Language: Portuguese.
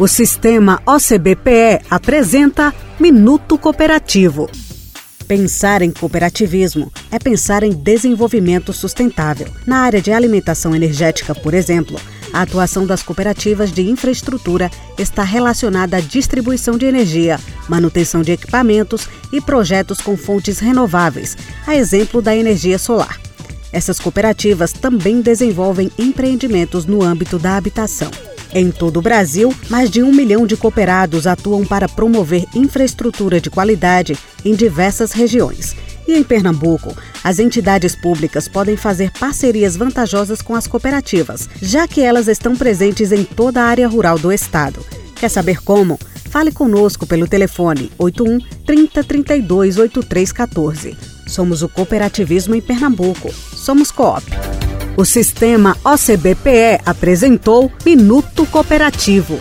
O sistema OCBPE apresenta Minuto Cooperativo. Pensar em cooperativismo é pensar em desenvolvimento sustentável. Na área de alimentação energética, por exemplo, a atuação das cooperativas de infraestrutura está relacionada à distribuição de energia, manutenção de equipamentos e projetos com fontes renováveis, a exemplo da energia solar. Essas cooperativas também desenvolvem empreendimentos no âmbito da habitação. Em todo o Brasil, mais de um milhão de cooperados atuam para promover infraestrutura de qualidade em diversas regiões. E em Pernambuco, as entidades públicas podem fazer parcerias vantajosas com as cooperativas, já que elas estão presentes em toda a área rural do estado. Quer saber como? Fale conosco pelo telefone 81 30 32 8314. Somos o cooperativismo em Pernambuco. Somos Coop. O sistema OCBPE apresentou Minuto Cooperativo.